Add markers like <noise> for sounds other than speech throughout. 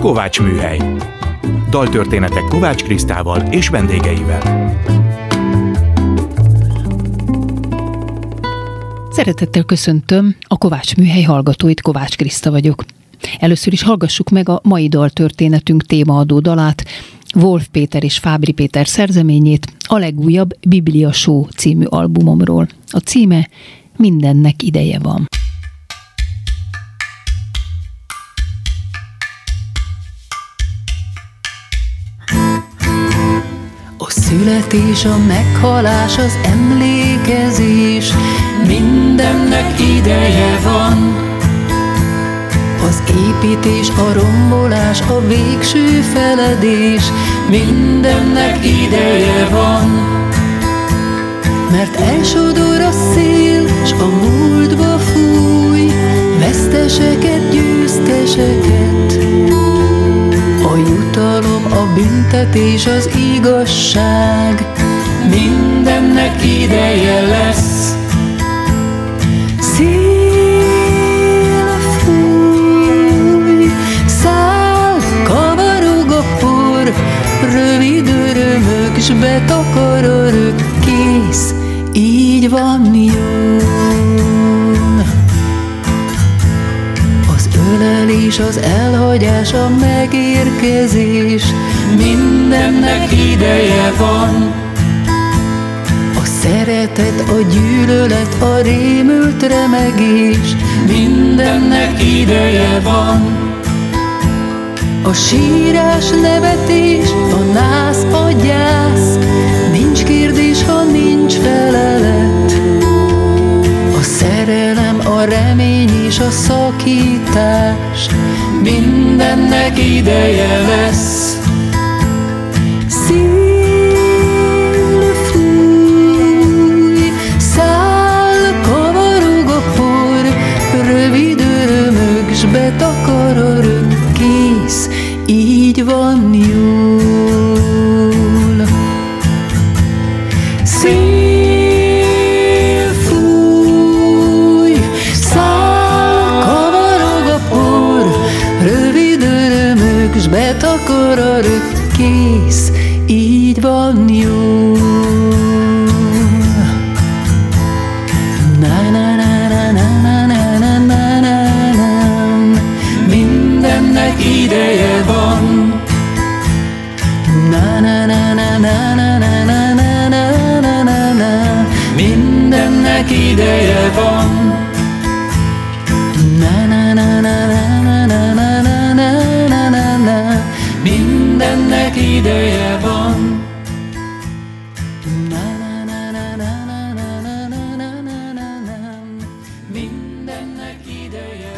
Kovács Műhely. Daltörténetek Kovács Krisztával és vendégeivel. Szeretettel köszöntöm a Kovács Műhely hallgatóit, Kovács Kriszta vagyok. Először is hallgassuk meg a mai daltörténetünk témaadó dalát, Wolf Péter és Fábri Péter szerzeményét a legújabb Biblia Show című albumomról. A címe Mindennek ideje van. Születés, a meghalás, az emlékezés, mindennek ideje van. Az építés, a rombolás, a végső feledés, mindennek ideje van. Mert elsodor a szél, s a múltba fúj, veszteseket, győzteseket. A jutalom, a büntetés, az igazság, mindennek ideje lesz. Szél fúj, por, rövid örömök, s betakar örök, kész, így van jó. Az ölelés, az elhagyás, a megérkezés, mindennek ideje van. A szeretet, a gyűlölet, a rémült remegés, mindennek ideje van. A sírás, nevetés, a nász, a gyász, nincs kérdés, ha nincs felelet. A szerelem, a remény és a szakítás, mindennek ideje lesz.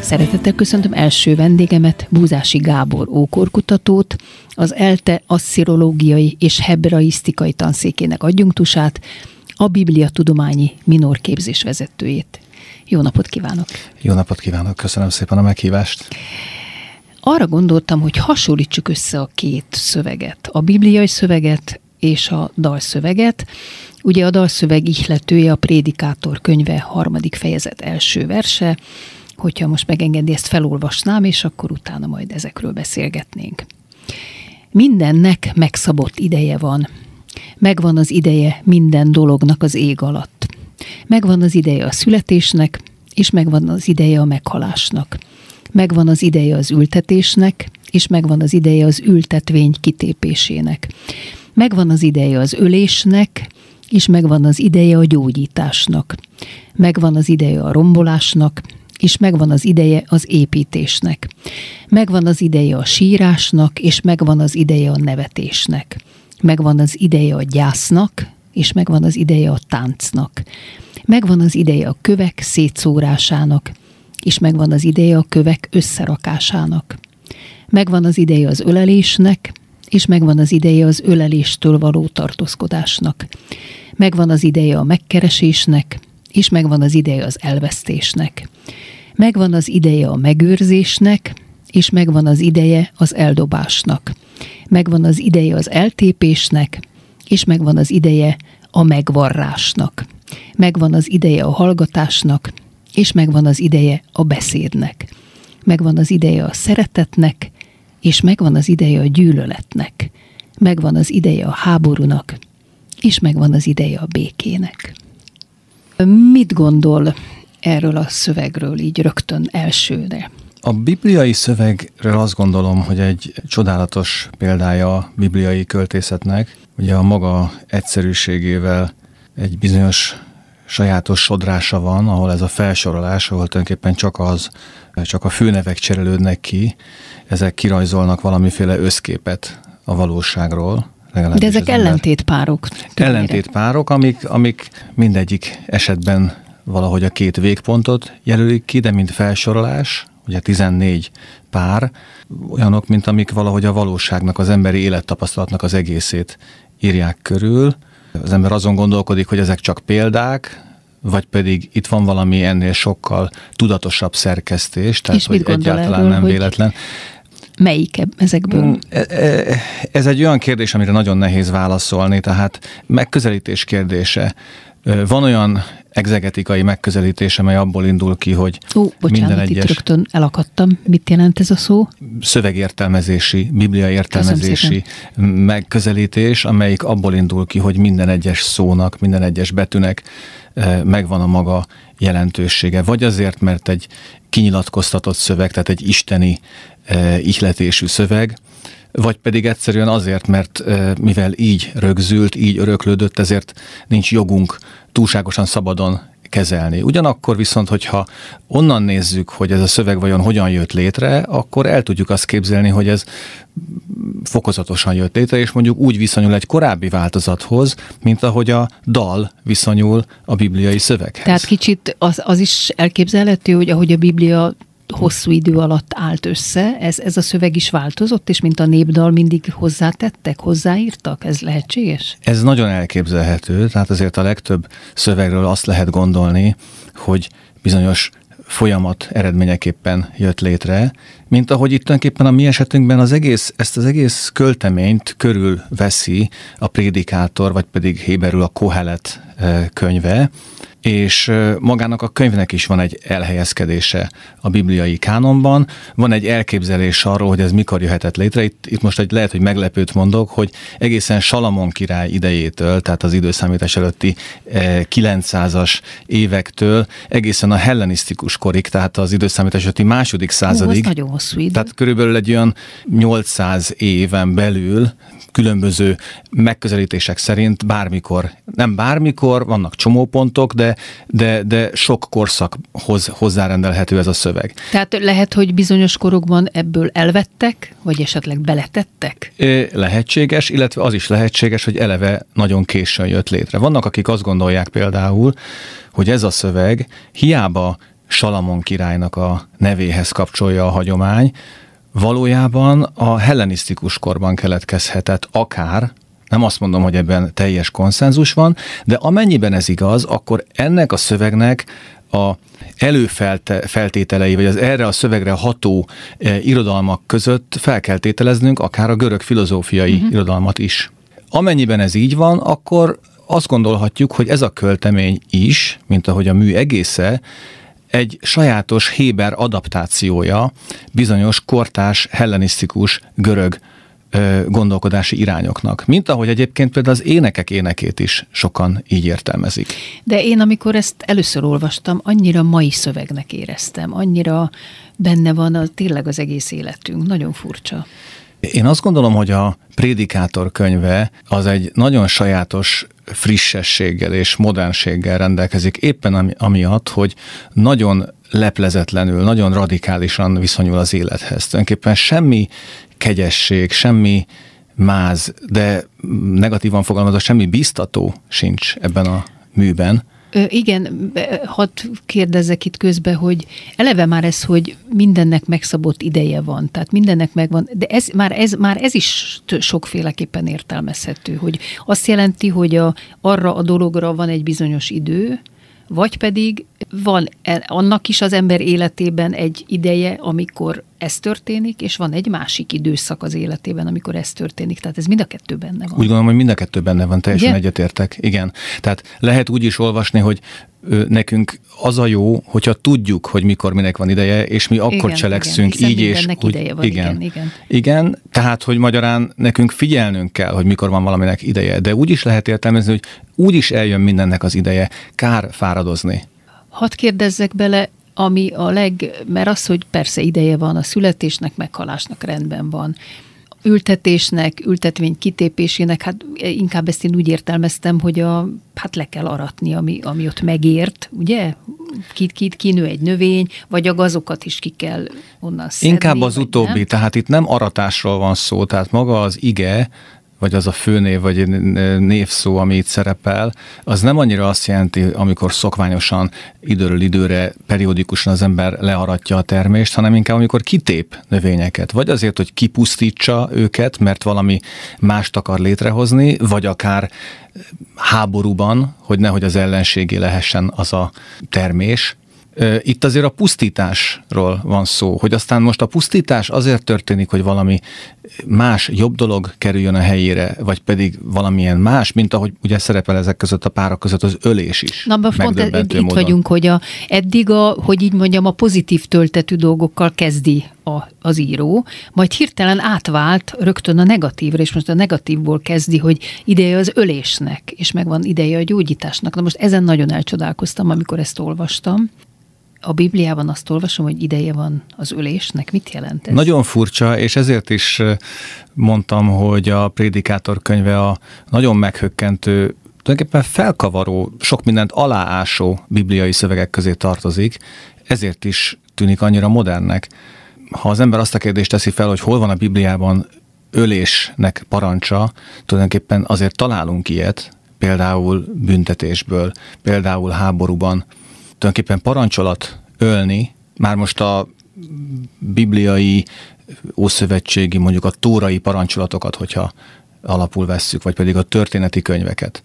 Szeretettel köszöntöm első vendégemet, Búzási Gábor ókorkutatót, az ELTE asszirológiai és hebraisztikai tanszékének adjunktusát, a Biblia tudományi minor képzés vezetőjét. Jó napot kívánok! Jó napot kívánok, köszönöm szépen a meghívást. Arra gondoltam, hogy hasonlítsuk össze a két szöveget, a bibliai szöveget és a dalszöveget. Ugye a dalszöveg ihletője a Prédikátor könyve harmadik fejezet első verse, hogyha most megengedi, ezt felolvasnám, és akkor utána majd ezekről beszélgetnénk. Mindennek megszabott ideje van. Megvan az ideje minden dolognak az ég alatt. Megvan az ideje a születésnek, és megvan az ideje a meghalásnak. Megvan az ideje az ültetésnek, és megvan az ideje az ültetvény kitépésének. Megvan az ideje az ölésnek, és megvan az ideje a gyógyításnak. Megvan az ideje a rombolásnak, és megvan az ideje az építésnek. Megvan az ideje a sírásnak, és megvan az ideje a nevetésnek. Megvan az ideje a gyásznak, és megvan az ideje a táncnak. Megvan az ideje a kövek szétszórásának, és megvan az ideje a kövek összerakásának. Megvan az ideje az ölelésnek, és megvan az ideje az öleléstől való tartózkodásnak. Megvan az ideje a megkeresésnek, és megvan az ideje az elvesztésnek. Megvan az ideje a megőrzésnek, és megvan az ideje az eldobásnak. Megvan az ideje az eltépésnek, és megvan az ideje a megvarrásnak. Megvan az ideje a hallgatásnak, és megvan az ideje a beszédnek. Megvan az ideje a szeretetnek, és megvan az ideje a gyűlöletnek, megvan az ideje a háborúnak, és megvan az ideje a békének. Mit gondol erről a szövegről így rögtön elsőre? A bibliai szövegről azt gondolom, hogy egy csodálatos példája a bibliai költészetnek. Ugye a maga egyszerűségével egy bizonyos sajátos sodrása van, ahol ez a felsorolás, ahol tulajdonképpen csak az, csak a főnevek cserélődnek ki, ezek kirajzolnak valamiféle összképet a valóságról. De ezek ellentétpárok. Ellentétpárok, amik, amik mindegyik esetben valahogy a két végpontot jelölik ki, de mint felsorolás, ugye 14 pár, olyanok, mint amik valahogy a valóságnak, az emberi élettapasztalatnak az egészét írják körül. Az ember azon gondolkodik, hogy ezek csak példák, vagy pedig itt van valami ennél sokkal tudatosabb szerkesztés, tehát És hogy egyáltalán erről, nem véletlen. Melyik ezekből? Mm, e, e, ez egy olyan kérdés, amire nagyon nehéz válaszolni, tehát megközelítés kérdése. Van olyan egzegetikai megközelítés, amely abból indul ki, hogy Ó, bocsánat, minden egyes... itt rögtön elakadtam. Mit jelent ez a szó? Szövegértelmezési, biblia értelmezési megközelítés, amelyik abból indul ki, hogy minden egyes szónak, minden egyes betűnek megvan a maga jelentősége. Vagy azért, mert egy kinyilatkoztatott szöveg, tehát egy isteni ihletésű szöveg, vagy pedig egyszerűen azért, mert mivel így rögzült, így öröklődött, ezért nincs jogunk túlságosan szabadon kezelni. Ugyanakkor viszont, hogyha onnan nézzük, hogy ez a szöveg vajon hogyan jött létre, akkor el tudjuk azt képzelni, hogy ez fokozatosan jött létre, és mondjuk úgy viszonyul egy korábbi változathoz, mint ahogy a dal viszonyul a bibliai szöveghez. Tehát kicsit az, az is elképzelhető, hogy ahogy a Biblia hosszú idő alatt állt össze. Ez, ez a szöveg is változott, és mint a népdal mindig hozzátettek, hozzáírtak? Ez lehetséges? Ez nagyon elképzelhető, tehát azért a legtöbb szövegről azt lehet gondolni, hogy bizonyos folyamat eredményeképpen jött létre, mint ahogy itt tulajdonképpen a mi esetünkben az egész, ezt az egész költeményt körül veszi a prédikátor, vagy pedig héberül a Kohelet eh, könyve, és magának a könyvnek is van egy elhelyezkedése a bibliai kánonban, van egy elképzelés arról, hogy ez mikor jöhetett létre. Itt, itt most egy lehet, hogy meglepőt mondok, hogy egészen Salamon király idejétől, tehát az időszámítás előtti 900-as évektől egészen a hellenisztikus korig, tehát az időszámítás előtti második századig. Ó, nagyon hosszú idő. Tehát körülbelül egy olyan 800 éven belül különböző megközelítések szerint bármikor, nem bármikor, vannak csomópontok, de, de, de sok korszakhoz hozzárendelhető ez a szöveg. Tehát lehet, hogy bizonyos korokban ebből elvettek, vagy esetleg beletettek? Lehetséges, illetve az is lehetséges, hogy eleve nagyon későn jött létre. Vannak, akik azt gondolják például, hogy ez a szöveg hiába Salamon királynak a nevéhez kapcsolja a hagyomány, valójában a hellenisztikus korban keletkezhetett akár, nem azt mondom, hogy ebben teljes konszenzus van, de amennyiben ez igaz, akkor ennek a szövegnek a előfeltételei, vagy az erre a szövegre ható e, irodalmak között fel kell tételeznünk akár a görög filozófiai uh-huh. irodalmat is. Amennyiben ez így van, akkor azt gondolhatjuk, hogy ez a költemény is, mint ahogy a mű egésze, egy sajátos Héber adaptációja bizonyos kortás, hellenisztikus, görög gondolkodási irányoknak. Mint ahogy egyébként például az énekek énekét is sokan így értelmezik. De én, amikor ezt először olvastam, annyira mai szövegnek éreztem, annyira benne van a, tényleg az egész életünk. Nagyon furcsa. Én azt gondolom, hogy a Prédikátor könyve az egy nagyon sajátos frissességgel és modernséggel rendelkezik, éppen amiatt, hogy nagyon leplezetlenül, nagyon radikálisan viszonyul az élethez. Tulajdonképpen semmi kegyesség, semmi máz, de negatívan fogalmazva semmi biztató sincs ebben a műben. Igen, hadd kérdezzek itt közben, hogy eleve már ez, hogy mindennek megszabott ideje van, tehát mindennek megvan, de ez már ez, már ez is sokféleképpen értelmezhető, hogy azt jelenti, hogy a, arra a dologra van egy bizonyos idő, vagy pedig van e- annak is az ember életében egy ideje, amikor ez történik, és van egy másik időszak az életében, amikor ez történik. Tehát ez mind a kettő benne van. Úgy gondolom, hogy mind a kettő benne van, teljesen Ugye? egyetértek. Igen. Tehát lehet úgy is olvasni, hogy nekünk az a jó, hogyha tudjuk, hogy mikor minek van ideje, és mi akkor igen, cselekszünk igen, így és úgy. Ideje van, igen, igen, igen. Igen, tehát, hogy magyarán nekünk figyelnünk kell, hogy mikor van valaminek ideje, de úgy is lehet értelmezni, hogy úgy is eljön mindennek az ideje, kár fáradozni. Hadd kérdezzek bele, ami a leg, mert az, hogy persze ideje van a születésnek, meghalásnak rendben van, ültetésnek, ültetvény kitépésének, hát inkább ezt én úgy értelmeztem, hogy a, hát le kell aratni, ami, ami ott megért, ugye? Kit, kit, kinő egy növény, vagy a gazokat is ki kell onnan szedni. Inkább az utóbbi, nem? tehát itt nem aratásról van szó, tehát maga az ige, vagy az a főnév, vagy névszó, ami itt szerepel, az nem annyira azt jelenti, amikor szokványosan időről időre periódikusan az ember learatja a termést, hanem inkább amikor kitép növényeket. Vagy azért, hogy kipusztítsa őket, mert valami mást akar létrehozni, vagy akár háborúban, hogy nehogy az ellenségé lehessen az a termés, itt azért a pusztításról van szó, hogy aztán most a pusztítás azért történik, hogy valami más, jobb dolog kerüljön a helyére, vagy pedig valamilyen más, mint ahogy ugye szerepel ezek között a párak között az ölés is. Na, most pont itt módon. vagyunk, hogy a, eddig a, hogy így mondjam, a pozitív töltetű dolgokkal kezdi a, az író, majd hirtelen átvált rögtön a negatívra, és most a negatívból kezdi, hogy ideje az ölésnek, és megvan ideje a gyógyításnak. Na most ezen nagyon elcsodálkoztam, amikor ezt olvastam a Bibliában azt olvasom, hogy ideje van az ölésnek. Mit jelent ez? Nagyon furcsa, és ezért is mondtam, hogy a Prédikátor könyve a nagyon meghökkentő, tulajdonképpen felkavaró, sok mindent aláásó bibliai szövegek közé tartozik, ezért is tűnik annyira modernnek. Ha az ember azt a kérdést teszi fel, hogy hol van a Bibliában ölésnek parancsa, tulajdonképpen azért találunk ilyet, például büntetésből, például háborúban, tulajdonképpen parancsolat ölni, már most a bibliai, ószövetségi, mondjuk a tórai parancsolatokat, hogyha alapul vesszük, vagy pedig a történeti könyveket.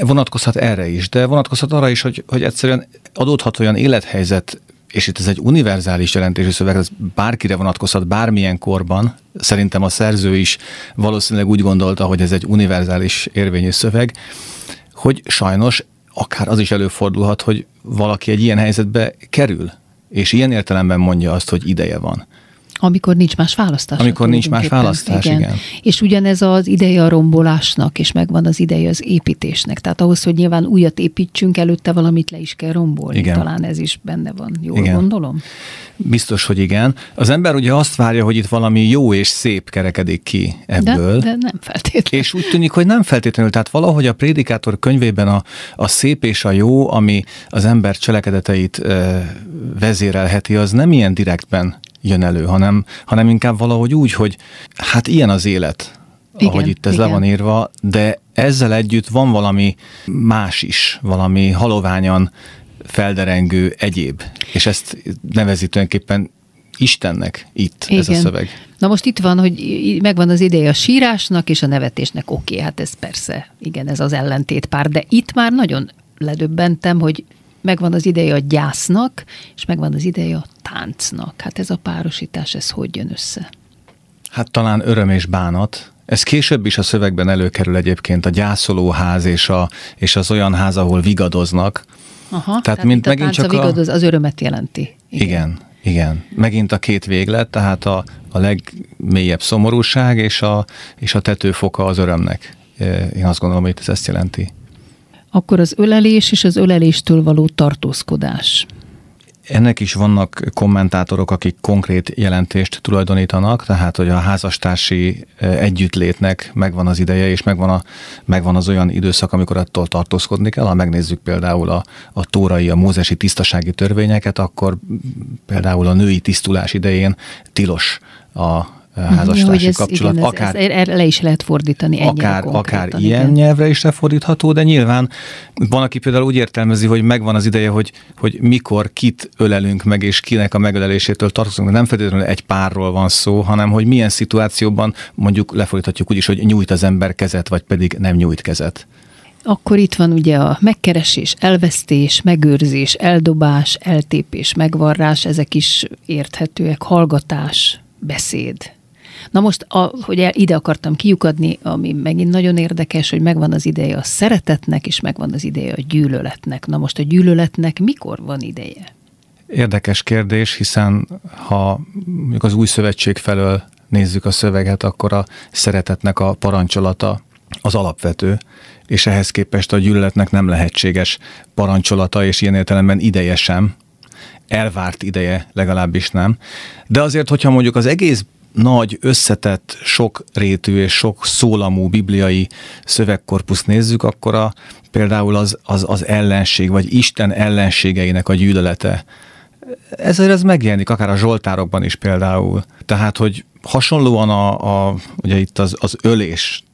Vonatkozhat erre is, de vonatkozhat arra is, hogy, hogy egyszerűen adódhat olyan élethelyzet, és itt ez egy univerzális jelentésű szöveg, ez bárkire vonatkozhat bármilyen korban. Szerintem a szerző is valószínűleg úgy gondolta, hogy ez egy univerzális érvényű szöveg, hogy sajnos akár az is előfordulhat, hogy valaki egy ilyen helyzetbe kerül, és ilyen értelemben mondja azt, hogy ideje van. Amikor nincs más választás. Amikor nincs más választás, igen. igen. És ugyanez az ideje a rombolásnak, és megvan az ideje az építésnek. Tehát ahhoz, hogy nyilván újat építsünk, előtte valamit le is kell rombolni. Igen. Talán ez is benne van. Jól igen. gondolom? Biztos, hogy igen. Az ember ugye azt várja, hogy itt valami jó és szép kerekedik ki ebből. De, de nem feltétlenül. És úgy tűnik, hogy nem feltétlenül. Tehát valahogy a prédikátor könyvében a, a szép és a jó, ami az ember cselekedeteit e, vezérelheti, az nem ilyen direktben jön elő, hanem, hanem inkább valahogy úgy, hogy hát ilyen az élet, igen, ahogy itt ez igen. le van írva, de ezzel együtt van valami más is, valami haloványan felderengő egyéb, és ezt nevezi tulajdonképpen Istennek itt Igen. ez a szöveg. Na most itt van, hogy megvan az ideje a sírásnak és a nevetésnek. Oké, okay, hát ez persze, igen, ez az ellentétpár, de itt már nagyon ledöbbentem, hogy megvan az ideje a gyásznak, és megvan az ideje a táncnak. Hát ez a párosítás, ez hogy jön össze? Hát talán öröm és bánat. Ez később is a szövegben előkerül egyébként a gyászolóház és, a, és az olyan ház, ahol vigadoznak. Aha, tehát, tehát mint megint csak a vigadoz, az örömet jelenti. Igen. igen. Igen, megint a két véglet, tehát a, a legmélyebb szomorúság és a, és a tetőfoka az örömnek. Én azt gondolom, hogy ez ezt jelenti. Akkor az ölelés és az öleléstől való tartózkodás. Ennek is vannak kommentátorok, akik konkrét jelentést tulajdonítanak, tehát hogy a házastársi e, együttlétnek megvan az ideje, és megvan, a, megvan az olyan időszak, amikor attól tartózkodni kell. Ha megnézzük például a, a tórai, a mózesi tisztasági törvényeket, akkor például a női tisztulás idején tilos a házastársi ez, kapcsolat. Igen, akár, ez, ez, le is lehet fordítani Akár, akár ilyen igen. nyelvre is lefordítható, de nyilván van, aki például úgy értelmezi, hogy megvan az ideje, hogy, hogy mikor kit ölelünk meg, és kinek a megölelésétől tartozunk. Nem feltétlenül egy párról van szó, hanem hogy milyen szituációban mondjuk lefordíthatjuk úgy is, hogy nyújt az ember kezet, vagy pedig nem nyújt kezet. akkor itt van ugye a megkeresés, elvesztés, megőrzés, eldobás, eltépés, megvarrás, ezek is érthetőek, hallgatás, beszéd. Na most, a, hogy ide akartam kiukadni, ami megint nagyon érdekes, hogy megvan az ideje a szeretetnek, és megvan az ideje a gyűlöletnek. Na most a gyűlöletnek mikor van ideje? Érdekes kérdés, hiszen ha mondjuk az új szövetség felől nézzük a szöveget, akkor a szeretetnek a parancsolata az alapvető, és ehhez képest a gyűlöletnek nem lehetséges parancsolata, és ilyen értelemben ideje sem, elvárt ideje legalábbis nem. De azért, hogyha mondjuk az egész nagy, összetett, sok rétű és sok szólamú bibliai szövegkorpuszt nézzük, akkor a, például az, az, az ellenség, vagy Isten ellenségeinek a gyűlölete. Ezért ez megjelenik akár a Zsoltárokban is például. Tehát, hogy hasonlóan a, a ugye itt az, az ölés,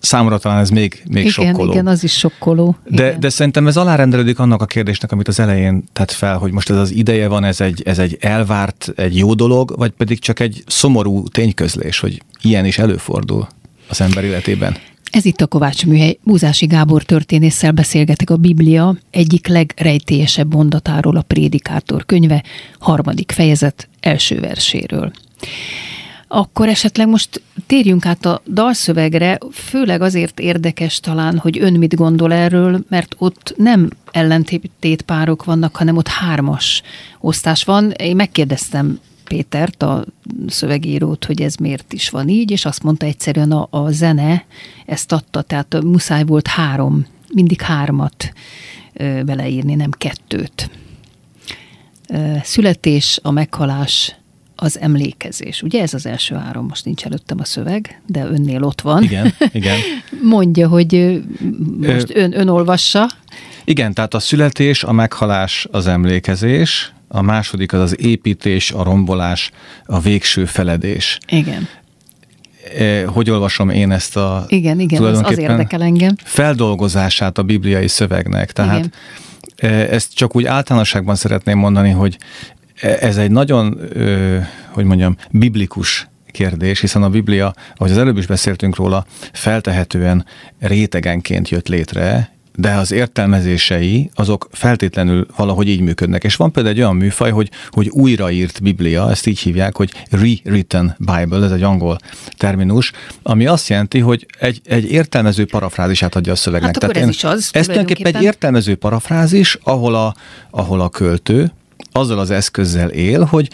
számomra talán ez még, még igen, sokkoló. Igen, az is sokkoló. De, de szerintem ez alárendelődik annak a kérdésnek, amit az elején tett fel, hogy most ez az ideje van, ez egy, ez egy elvárt, egy jó dolog, vagy pedig csak egy szomorú tényközlés, hogy ilyen is előfordul az ember életében. Ez itt a Kovács Műhely. Múzási Gábor történésszel beszélgetek a Biblia egyik legrejtélyesebb mondatáról a Prédikátor könyve, harmadik fejezet első verséről. Akkor esetleg most térjünk át a dalszövegre, főleg azért érdekes talán, hogy ön mit gondol erről, mert ott nem ellentétpárok vannak, hanem ott hármas osztás van. Én megkérdeztem Pétert, a szövegírót, hogy ez miért is van így, és azt mondta egyszerűen a, a zene ezt adta, tehát muszáj volt három, mindig hármat ö, beleírni, nem kettőt. Ö, születés, a meghalás, az emlékezés. Ugye ez az első három, most nincs előttem a szöveg, de önnél ott van. Igen, igen. <laughs> Mondja, hogy most ön, ön olvassa. Igen, tehát a születés, a meghalás, az emlékezés, a második az az építés, a rombolás, a végső feledés. Igen. Hogy olvasom én ezt a Igen, igen, az, az érdekel engem. Feldolgozását a bibliai szövegnek. Tehát igen. ezt csak úgy általánosságban szeretném mondani, hogy ez egy nagyon, hogy mondjam, biblikus kérdés, hiszen a Biblia, ahogy az előbb is beszéltünk róla, feltehetően rétegenként jött létre, de az értelmezései azok feltétlenül valahogy így működnek. És van például egy olyan műfaj, hogy, hogy újraírt Biblia, ezt így hívják, hogy rewritten Bible, ez egy angol terminus, ami azt jelenti, hogy egy, egy értelmező parafrázisát adja a szövegnek. Hát akkor Tehát ez is az. Ez tulajdonképpen egy értelmező parafrázis, ahol a, ahol a költő azzal az eszközzel él, hogy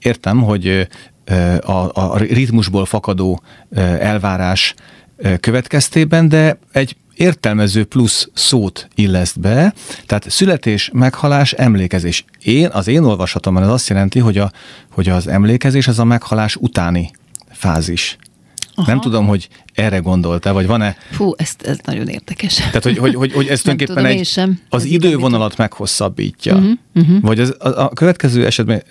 értem, hogy a, a ritmusból fakadó elvárás következtében, de egy értelmező plusz szót illeszt be, tehát születés, meghalás, emlékezés. Én, az én olvasatomban ez azt jelenti, hogy, a, hogy az emlékezés az a meghalás utáni fázis. Aha. Nem tudom, hogy erre gondoltál, vagy van-e... Fú, ez, ez nagyon érdekes. Tehát, hogy, hogy, hogy, hogy ez tulajdonképpen egy, sem. az ez idővonalat meghosszabbítja. Uh-huh, uh-huh. Vagy az, a, a következő esetben,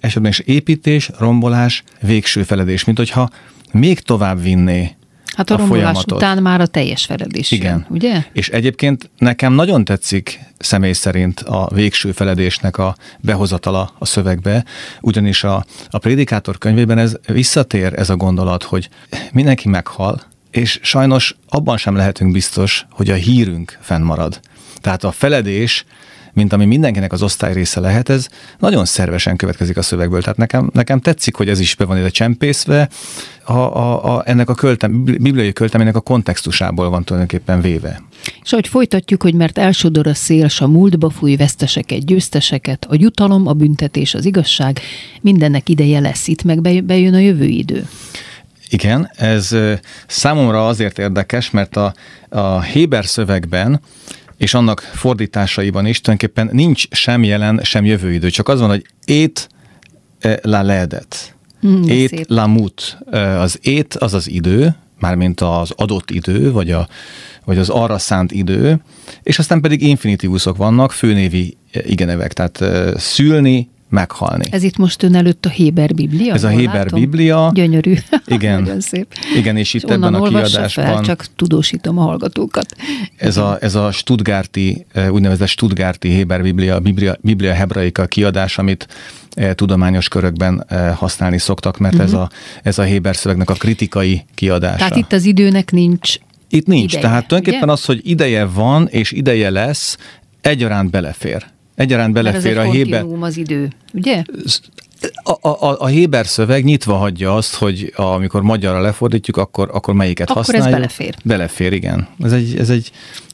esetben is építés, rombolás, végső feledés, mint hogyha még tovább vinné Hát a, a rombolás folyamatot. után már a teljes feledés Igen. Jön, ugye? És egyébként nekem nagyon tetszik személy szerint a végső feledésnek a behozatala a szövegbe, ugyanis a, a Prédikátor könyvében ez visszatér ez a gondolat, hogy mindenki meghal, és sajnos abban sem lehetünk biztos, hogy a hírünk fennmarad. Tehát a feledés mint ami mindenkinek az osztály része lehet, ez nagyon szervesen következik a szövegből. Tehát nekem, nekem tetszik, hogy ez is be van ide csempészve, a, a, a, ennek a költem, bibliai költeménynek a kontextusából van tulajdonképpen véve. És ahogy folytatjuk, hogy mert elsodor a szél, s a múltba fúj veszteseket, győzteseket, a jutalom, a büntetés, az igazság, mindennek ideje lesz itt, meg bejön a jövő idő. Igen, ez számomra azért érdekes, mert a, a Héber szövegben és annak fordításaiban is tulajdonképpen nincs sem jelen, sem jövő idő. Csak az van, hogy ét eh, la ledet. Mm, ét la mut. Eh, az ét az az idő, mármint az adott idő, vagy, a, vagy az arra szánt idő, és aztán pedig infinitívuszok vannak, főnévi igenevek, tehát szülni, meghalni. Ez itt most ön előtt a Héber Biblia? Ez a Héber látom? Biblia. Gyönyörű. <laughs> Igen. Nagyon szép. Igen, és itt és ebben a kiadásban... Fel, csak tudósítom a hallgatókat. Ez a, ez a Stuttgarti, eh, úgynevezett Stuttgarti Héber Biblia, Biblia, Biblia hebraika kiadás, amit eh, tudományos körökben eh, használni szoktak, mert uh-huh. ez, mhm. a, ez a Héber szövegnek a kritikai kiadása. Tehát itt az időnek nincs Itt nincs. Ideje, Tehát tulajdonképpen ugye? az, hogy ideje van és ideje lesz, egyaránt belefér. Egyaránt ez belefér egy a Héber. az idő, ugye? A, a, a Héber szöveg nyitva hagyja azt, hogy a, amikor magyarra lefordítjuk, akkor, akkor melyiket Akkor ez használjuk. belefér. Belefér, igen. Ez egy, ez egy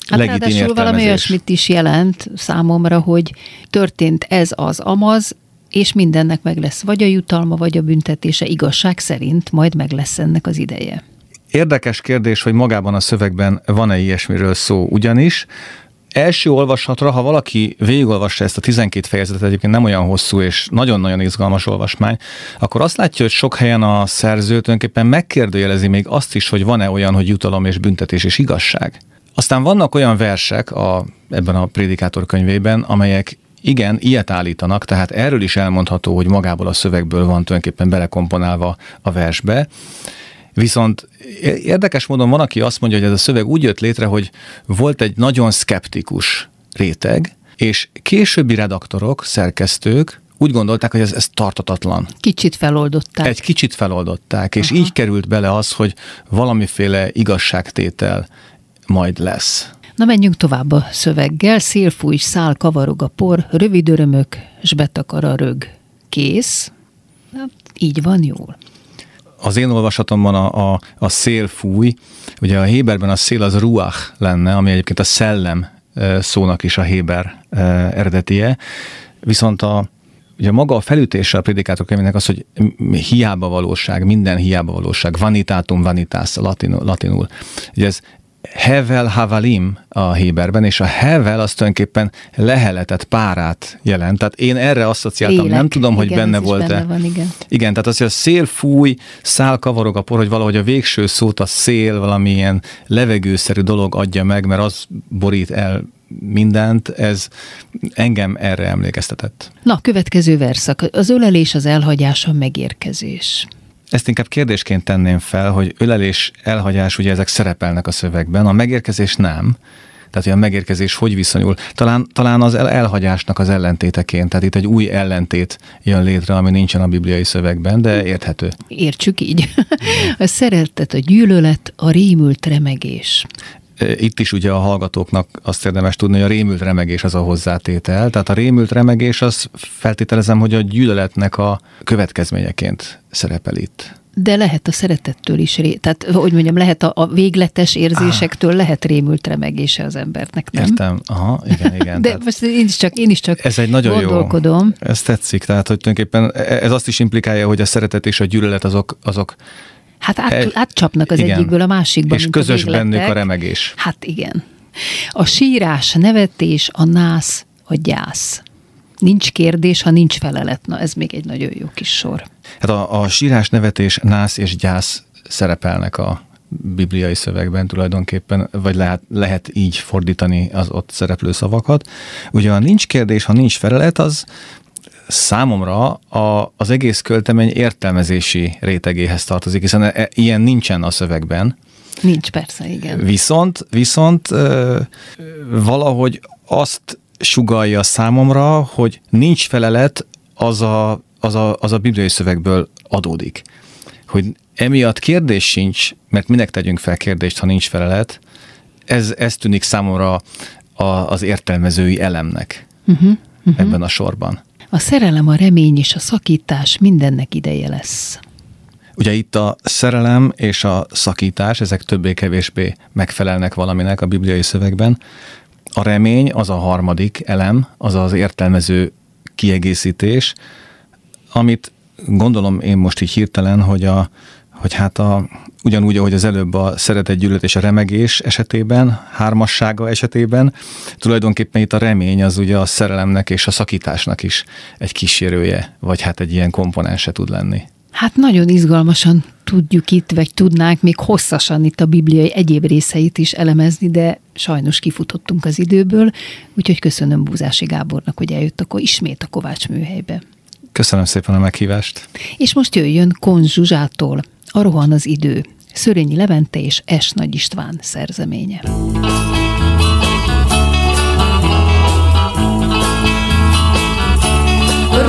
Hát legitim valami olyasmit is jelent számomra, hogy történt ez az amaz, és mindennek meg lesz vagy a jutalma, vagy a büntetése igazság szerint, majd meg lesz ennek az ideje. Érdekes kérdés, hogy magában a szövegben van-e ilyesmiről szó, ugyanis első olvasatra, ha valaki végigolvassa ezt a 12 fejezetet, egyébként nem olyan hosszú és nagyon-nagyon izgalmas olvasmány, akkor azt látja, hogy sok helyen a szerző tulajdonképpen megkérdőjelezi még azt is, hogy van-e olyan, hogy jutalom és büntetés és igazság. Aztán vannak olyan versek a, ebben a prédikátor könyvében, amelyek igen, ilyet állítanak, tehát erről is elmondható, hogy magából a szövegből van tulajdonképpen belekomponálva a versbe. Viszont érdekes módon van, aki azt mondja, hogy ez a szöveg úgy jött létre, hogy volt egy nagyon szkeptikus réteg, és későbbi redaktorok, szerkesztők úgy gondolták, hogy ez, ez tartatatlan. Kicsit feloldották. Egy kicsit feloldották, és így került bele az, hogy valamiféle igazságtétel majd lesz. Na menjünk tovább a szöveggel. Szél fúj, szál kavarog a por, rövid örömök, s betakar a rög. Kész? Hát, így van jól. Az én olvasatomban a, a, a szél fúj, ugye a Héberben a szél az ruach lenne, ami egyébként a szellem szónak is a Héber eredetie, viszont a, ugye maga a felütése a prédikátor könyvének az, hogy hiába valóság, minden hiába valóság, vanitatum vanitas latinul. latinul. Ugye ez hevel havalim a Héberben, és a hevel az tulajdonképpen leheletet, párát jelent. Tehát én erre asszociáltam, Lélek. nem tudom, hogy Igen, benne ez is volt-e. benne van, igen. Igen, tehát az, hogy a szél fúj, szál kavarog a por, hogy valahogy a végső szót a szél valamilyen levegőszerű dolog adja meg, mert az borít el mindent, ez engem erre emlékeztetett. Na, következő verszak. Az ölelés, az elhagyás, a megérkezés. Ezt inkább kérdésként tenném fel, hogy ölelés, elhagyás, ugye ezek szerepelnek a szövegben, a megérkezés nem. Tehát, hogy a megérkezés hogy viszonyul. Talán, talán az el, elhagyásnak az ellentéteként, tehát itt egy új ellentét jön létre, ami nincsen a bibliai szövegben, de érthető. Értsük így. A szeretet, a gyűlölet, a rémült remegés. Itt is ugye a hallgatóknak azt érdemes tudni, hogy a rémült remegés az a hozzátétel. Tehát a rémült remegés az feltételezem, hogy a gyűlöletnek a következményeként szerepel itt. De lehet a szeretettől is, ré... tehát hogy mondjam, lehet a, a végletes érzésektől lehet rémült remegése az embernek, nem? Értem, aha, igen, igen. <laughs> De tehát most én is csak, én is csak ez egy nagyon gondolkodom. jó. Ez tetszik, tehát hogy tulajdonképpen ez azt is implikálja, hogy a szeretet és a gyűlölet azok, azok Hát át, átcsapnak az igen. egyikből a másikba, és közös a bennük a remegés. Hát igen. A sírás, a nevetés, a nász, a gyász. Nincs kérdés, ha nincs felelet. Na, ez még egy nagyon jó kis sor. Hát a, a sírás, nevetés, nász és gyász szerepelnek a bibliai szövegben tulajdonképpen, vagy lehet, lehet így fordítani az ott szereplő szavakat. Ugye a nincs kérdés, ha nincs felelet, az számomra a, az egész költemény értelmezési rétegéhez tartozik, hiszen e, ilyen nincsen a szövegben. Nincs persze, igen. Viszont, viszont ö, valahogy azt sugalja számomra, hogy nincs felelet, az a, az a, az a bibliai szövegből adódik. Hogy emiatt kérdés sincs, mert minek tegyünk fel kérdést, ha nincs felelet, ez, ez tűnik számomra a, az értelmezői elemnek uh-huh, uh-huh. ebben a sorban. A szerelem, a remény és a szakítás mindennek ideje lesz. Ugye itt a szerelem és a szakítás, ezek többé-kevésbé megfelelnek valaminek a bibliai szövegben. A remény az a harmadik elem, az az értelmező kiegészítés, amit gondolom én most így hirtelen, hogy, a, hogy hát a, ugyanúgy, ahogy az előbb a szeretet, gyűlölet és a remegés esetében, hármassága esetében, tulajdonképpen itt a remény az ugye a szerelemnek és a szakításnak is egy kísérője, vagy hát egy ilyen komponense tud lenni. Hát nagyon izgalmasan tudjuk itt, vagy tudnánk még hosszasan itt a bibliai egyéb részeit is elemezni, de sajnos kifutottunk az időből, úgyhogy köszönöm Búzási Gábornak, hogy eljött akkor ismét a Kovács műhelybe. Köszönöm szépen a meghívást. És most jöjjön Konz Zsuzsától, a rohan az idő. Szörényi Levente és S. Nagy István szerzeménye.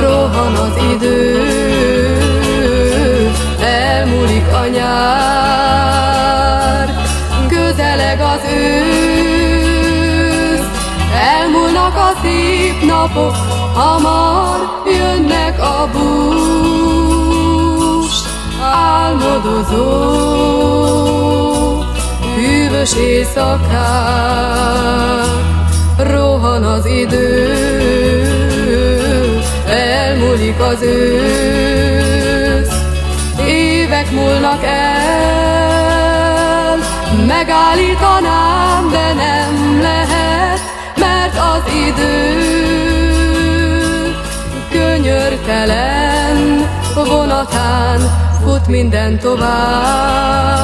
Rohan az idő, elmúlik a nyár, közeleg az ősz, elmúlnak a szép napok, hamar jönnek a búr. Álmodozó, hűvös éjszakák, rohan az idő, elmúlik az ősz, évek múlnak el, megállítanám, de nem lehet, mert az idő könyörtelen vonatán fut minden tovább.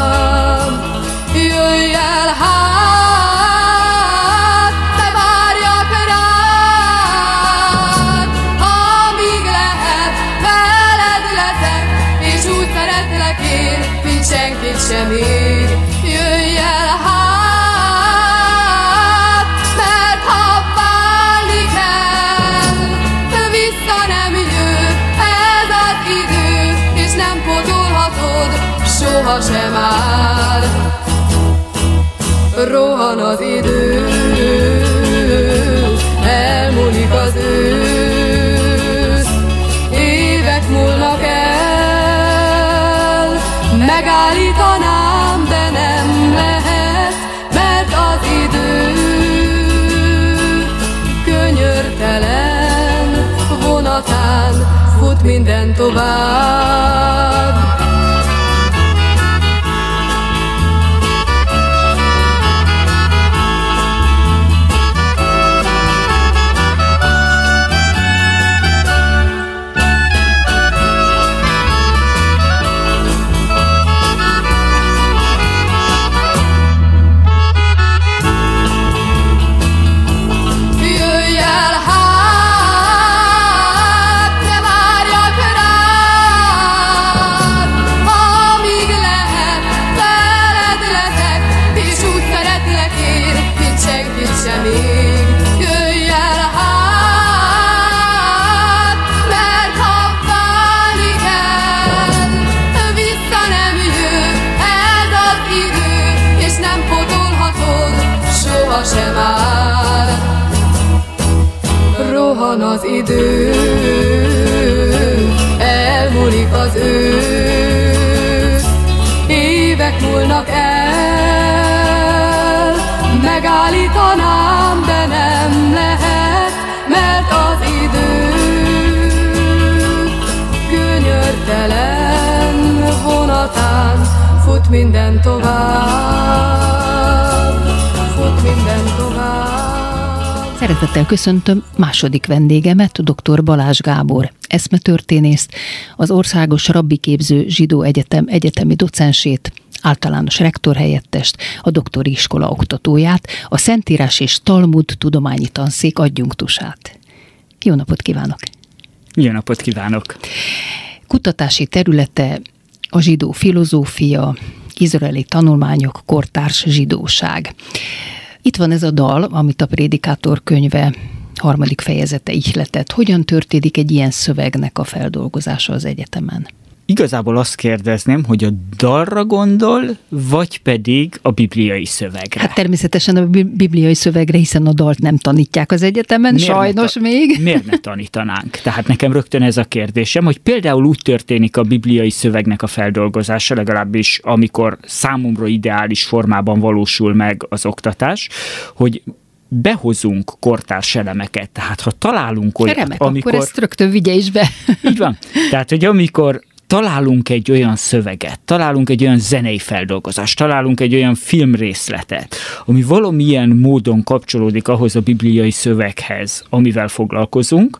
Jöjj el hát, te várjak rád, amíg lehet, veled leszek, és úgy szeretlek én, mint senkit sem ér. Rohan az idő, elmúlik az ősz, évek múlnak el, megállítanám, de nem lehet, mert az idő könyörtelen vonatán fut minden tovább. Minden tovább, fut minden tovább. Szeretettel köszöntöm második vendégemet, dr. Balázs Gábor, eszmetörténészt, az Országos Rabbi Képző Zsidó Egyetem egyetemi docensét, általános rektorhelyettest, a doktori iskola oktatóját, a Szentírás és Talmud tudományi tanszék adjunktusát. Jó napot kívánok! Jó napot kívánok! Kutatási területe a zsidó filozófia, izraeli tanulmányok, kortárs zsidóság. Itt van ez a dal, amit a Prédikátor könyve harmadik fejezete ihletett. Hogyan történik egy ilyen szövegnek a feldolgozása az egyetemen? Igazából azt kérdezném, hogy a dalra gondol, vagy pedig a bibliai szövegre. Hát természetesen a bi- bibliai szövegre, hiszen a dalt nem tanítják az egyetemen, Miért ne sajnos ta- még. Miért ne tanítanánk? Tehát nekem rögtön ez a kérdésem, hogy például úgy történik a bibliai szövegnek a feldolgozása, legalábbis amikor számomra ideális formában valósul meg az oktatás, hogy behozunk kortárs elemeket, tehát ha találunk olyat, Remek, amikor... akkor ezt rögtön vigye is be. Így van. Tehát, hogy amikor találunk egy olyan szöveget, találunk egy olyan zenei feldolgozást, találunk egy olyan filmrészletet, ami valamilyen módon kapcsolódik ahhoz a bibliai szöveghez, amivel foglalkozunk,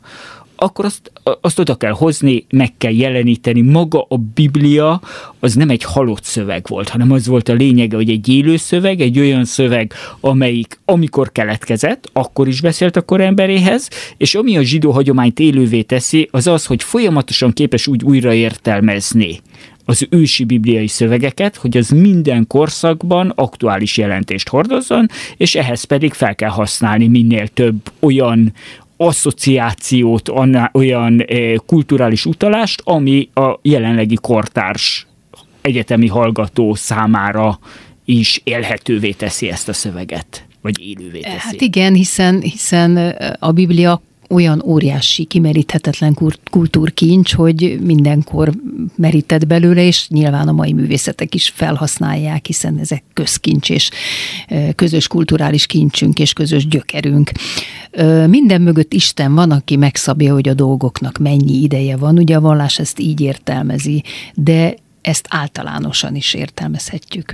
akkor azt, azt oda kell hozni, meg kell jeleníteni. Maga a Biblia az nem egy halott szöveg volt, hanem az volt a lényege, hogy egy élő szöveg, egy olyan szöveg, amelyik amikor keletkezett, akkor is beszélt a koremberéhez, és ami a zsidó hagyományt élővé teszi, az az, hogy folyamatosan képes úgy újraértelmezni az ősi bibliai szövegeket, hogy az minden korszakban aktuális jelentést hordozzon, és ehhez pedig fel kell használni minél több olyan asszociációt, olyan eh, kulturális utalást, ami a jelenlegi kortárs egyetemi hallgató számára is élhetővé teszi ezt a szöveget, vagy élővé teszi. Hát igen, hiszen, hiszen a Biblia olyan óriási, kimeríthetetlen kultúrkincs, hogy mindenkor merített belőle, és nyilván a mai művészetek is felhasználják, hiszen ezek közkincs és közös kulturális kincsünk és közös gyökerünk. Minden mögött Isten van, aki megszabja, hogy a dolgoknak mennyi ideje van. Ugye a vallás ezt így értelmezi, de ezt általánosan is értelmezhetjük.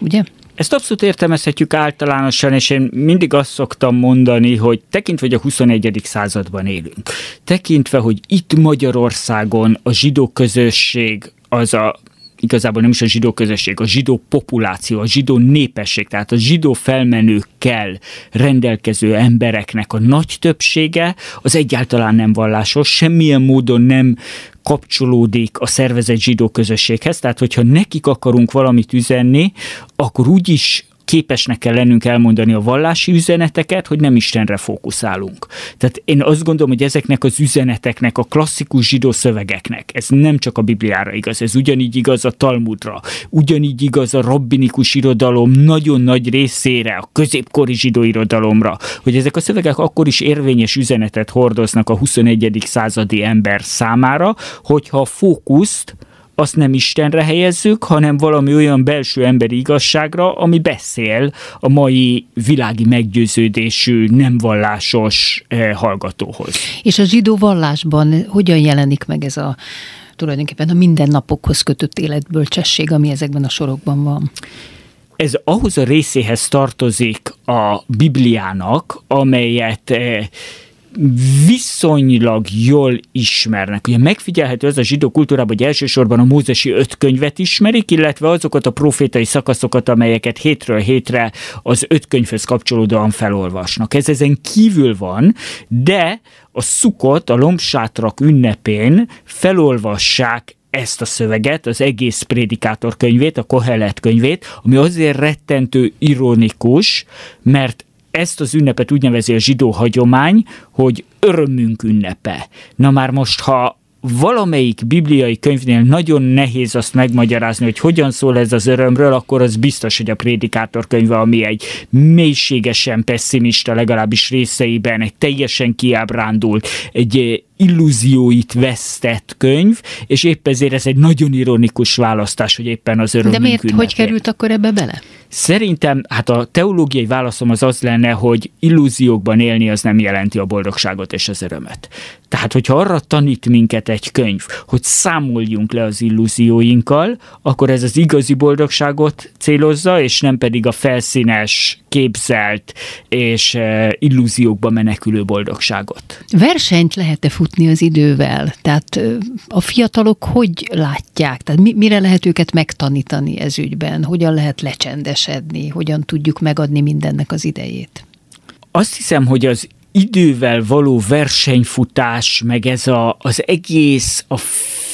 Ugye? Ezt abszolút értelmezhetjük általánosan, és én mindig azt szoktam mondani, hogy tekintve, hogy a 21. században élünk, tekintve, hogy itt Magyarországon a zsidó közösség az a igazából nem is a zsidó közösség, a zsidó populáció, a zsidó népesség, tehát a zsidó felmenőkkel rendelkező embereknek a nagy többsége az egyáltalán nem vallásos, semmilyen módon nem kapcsolódik a szervezett zsidó közösséghez, tehát hogyha nekik akarunk valamit üzenni, akkor úgyis képesnek kell lennünk elmondani a vallási üzeneteket, hogy nem Istenre fókuszálunk. Tehát én azt gondolom, hogy ezeknek az üzeneteknek, a klasszikus zsidó szövegeknek, ez nem csak a Bibliára igaz, ez ugyanígy igaz a Talmudra, ugyanígy igaz a rabbinikus irodalom nagyon nagy részére, a középkori zsidó irodalomra, hogy ezek a szövegek akkor is érvényes üzenetet hordoznak a 21. századi ember számára, hogyha a fókuszt azt nem Istenre helyezzük, hanem valami olyan belső emberi igazságra, ami beszél a mai világi meggyőződésű, nem vallásos eh, hallgatóhoz. És a zsidó vallásban hogyan jelenik meg ez a tulajdonképpen a mindennapokhoz kötött életbölcsesség, ami ezekben a sorokban van? Ez ahhoz a részéhez tartozik a Bibliának, amelyet eh, viszonylag jól ismernek. Ugye megfigyelhető ez a zsidó kultúrában, hogy elsősorban a mózesi öt könyvet ismerik, illetve azokat a profétai szakaszokat, amelyeket hétről hétre az öt könyvhöz kapcsolódóan felolvasnak. Ez ezen kívül van, de a szukot, a lombsátrak ünnepén felolvassák ezt a szöveget, az egész prédikátor könyvét, a Kohelet könyvét, ami azért rettentő ironikus, mert ezt az ünnepet úgy nevezi a zsidó hagyomány, hogy örömünk ünnepe. Na már most, ha valamelyik bibliai könyvnél nagyon nehéz azt megmagyarázni, hogy hogyan szól ez az örömről, akkor az biztos, hogy a prédikátor könyve, ami egy mélységesen pessimista, legalábbis részeiben, egy teljesen kiábrándult, egy illúzióit vesztett könyv, és épp ezért ez egy nagyon ironikus választás, hogy éppen az örömünk De miért, hogy ünnepén. került akkor ebbe bele? Szerintem, hát a teológiai válaszom az az lenne, hogy illúziókban élni az nem jelenti a boldogságot és az örömet. Tehát, hogyha arra tanít minket egy könyv, hogy számoljunk le az illúzióinkkal, akkor ez az igazi boldogságot célozza, és nem pedig a felszínes, képzelt és eh, illúziókba menekülő boldogságot. Versenyt lehet-e futni az idővel? Tehát a fiatalok hogy látják? Tehát mi, mire lehet őket megtanítani ez ügyben? Hogyan lehet lecsendesedni? Hogyan tudjuk megadni mindennek az idejét? Azt hiszem, hogy az idővel való versenyfutás, meg ez a, az egész a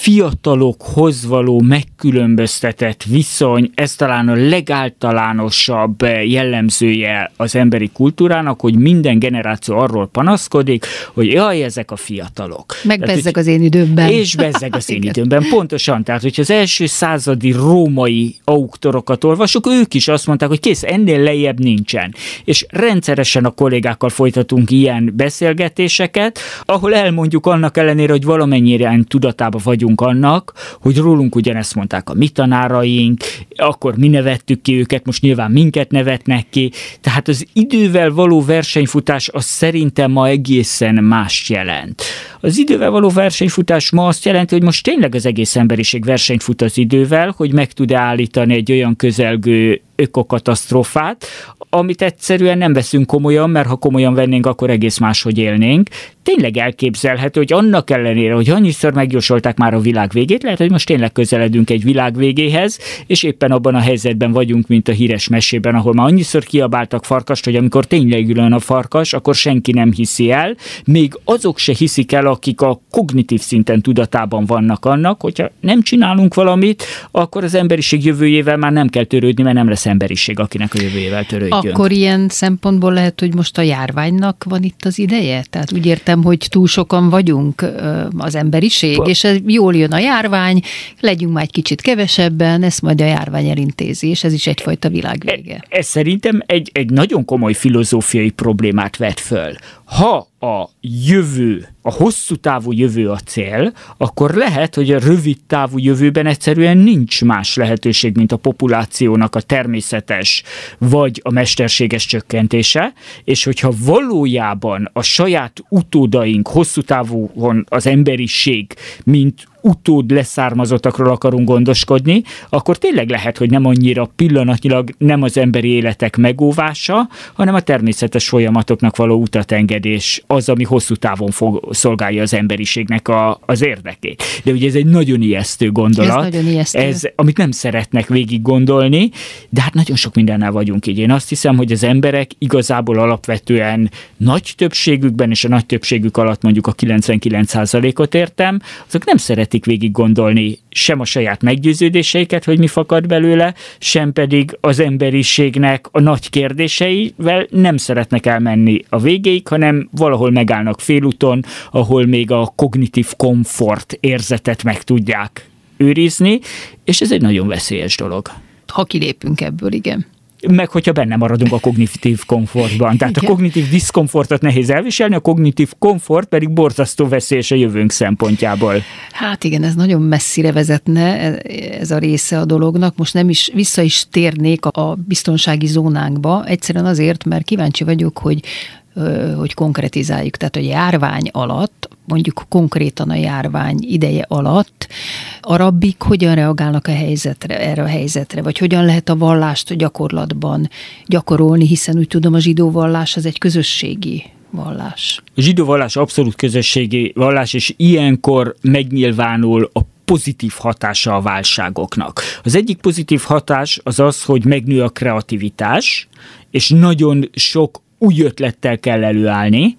fiatalokhoz való megkülönböztetett viszony, ez talán a legáltalánosabb jellemzője az emberi kultúrának, hogy minden generáció arról panaszkodik, hogy jaj, ezek a fiatalok. Meg Tehát, bezzeg az én időmben. És bezzeg az én <laughs> időmben, pontosan. Tehát, hogyha az első századi római auktorokat olvasok, ők is azt mondták, hogy kész, ennél lejjebb nincsen. És rendszeresen a kollégákkal folytatunk ilyen beszélgetéseket, ahol elmondjuk annak ellenére, hogy valamennyire tudatában vagyunk annak, hogy rólunk ugyanezt mondták a mi tanáraink, akkor mi nevettük ki őket, most nyilván minket nevetnek ki. Tehát az idővel való versenyfutás az szerintem ma egészen más jelent. Az idővel való versenyfutás ma azt jelenti, hogy most tényleg az egész emberiség versenyt fut az idővel, hogy meg tud állítani egy olyan közelgő ökokatasztrófát, amit egyszerűen nem veszünk komolyan, mert ha komolyan vennénk, akkor egész máshogy élnénk. Tényleg elképzelhető, hogy annak ellenére, hogy annyiszor megjósolták már a világ végét, lehet, hogy most tényleg közeledünk egy világ végéhez, és éppen abban a helyzetben vagyunk, mint a híres mesében, ahol már annyiszor kiabáltak farkast, hogy amikor tényleg ülön a farkas, akkor senki nem hiszi el, még azok se hiszik el, akik a kognitív szinten tudatában vannak annak, hogyha nem csinálunk valamit, akkor az emberiség jövőjével már nem kell törődni, mert nem lesz emberiség, akinek a jövőjével törődjön. Akkor ilyen szempontból lehet, hogy most a járványnak van itt az ideje? Tehát úgy értem, hogy túl sokan vagyunk az emberiség, és ez jól jön a járvány, legyünk már egy kicsit kevesebben, ezt majd a járvány elintézi, és ez is egyfajta világvége. Ez szerintem egy, egy nagyon komoly filozófiai problémát vet föl. Ha a jövő, a hosszú távú jövő a cél, akkor lehet, hogy a rövid távú jövőben egyszerűen nincs más lehetőség, mint a populációnak a természetes vagy a mesterséges csökkentése, és hogyha valójában a saját utódaink hosszú távúon az emberiség, mint utód leszármazottakról akarunk gondoskodni, akkor tényleg lehet, hogy nem annyira pillanatnyilag nem az emberi életek megóvása, hanem a természetes folyamatoknak való utatengedés az, ami hosszú távon fog, szolgálja az emberiségnek a, az érdekét. De ugye ez egy nagyon ijesztő gondolat. Ez nagyon ijesztő. Ez, amit nem szeretnek végig gondolni, de hát nagyon sok mindennel vagyunk így. Én azt hiszem, hogy az emberek igazából alapvetően nagy többségükben, és a nagy többségük alatt mondjuk a 99%-ot értem, azok nem szeretik végig gondolni sem a saját meggyőződéseiket, hogy mi fakad belőle, sem pedig az emberiségnek a nagy kérdéseivel nem szeretnek elmenni a végéig, hanem valahol megállnak félúton, ahol még a kognitív komfort érzetet meg tudják őrizni, és ez egy nagyon veszélyes dolog. Ha kilépünk ebből, igen meg hogyha benne maradunk a kognitív komfortban. Tehát Igen. a kognitív diszkomfortot nehéz elviselni, a kognitív komfort pedig borzasztó veszélyes a jövőnk szempontjából. Hát igen, ez nagyon messzire vezetne ez a része a dolognak. Most nem is vissza is térnék a biztonsági zónánkba, egyszerűen azért, mert kíváncsi vagyok, hogy hogy konkretizáljuk. Tehát a járvány alatt, mondjuk konkrétan a járvány ideje alatt, a rabbik hogyan reagálnak a helyzetre, erre a helyzetre, vagy hogyan lehet a vallást gyakorlatban gyakorolni, hiszen úgy tudom, a zsidó vallás az egy közösségi vallás. A zsidó vallás abszolút közösségi vallás, és ilyenkor megnyilvánul a pozitív hatása a válságoknak. Az egyik pozitív hatás az az, hogy megnő a kreativitás, és nagyon sok új ötlettel kell előállni,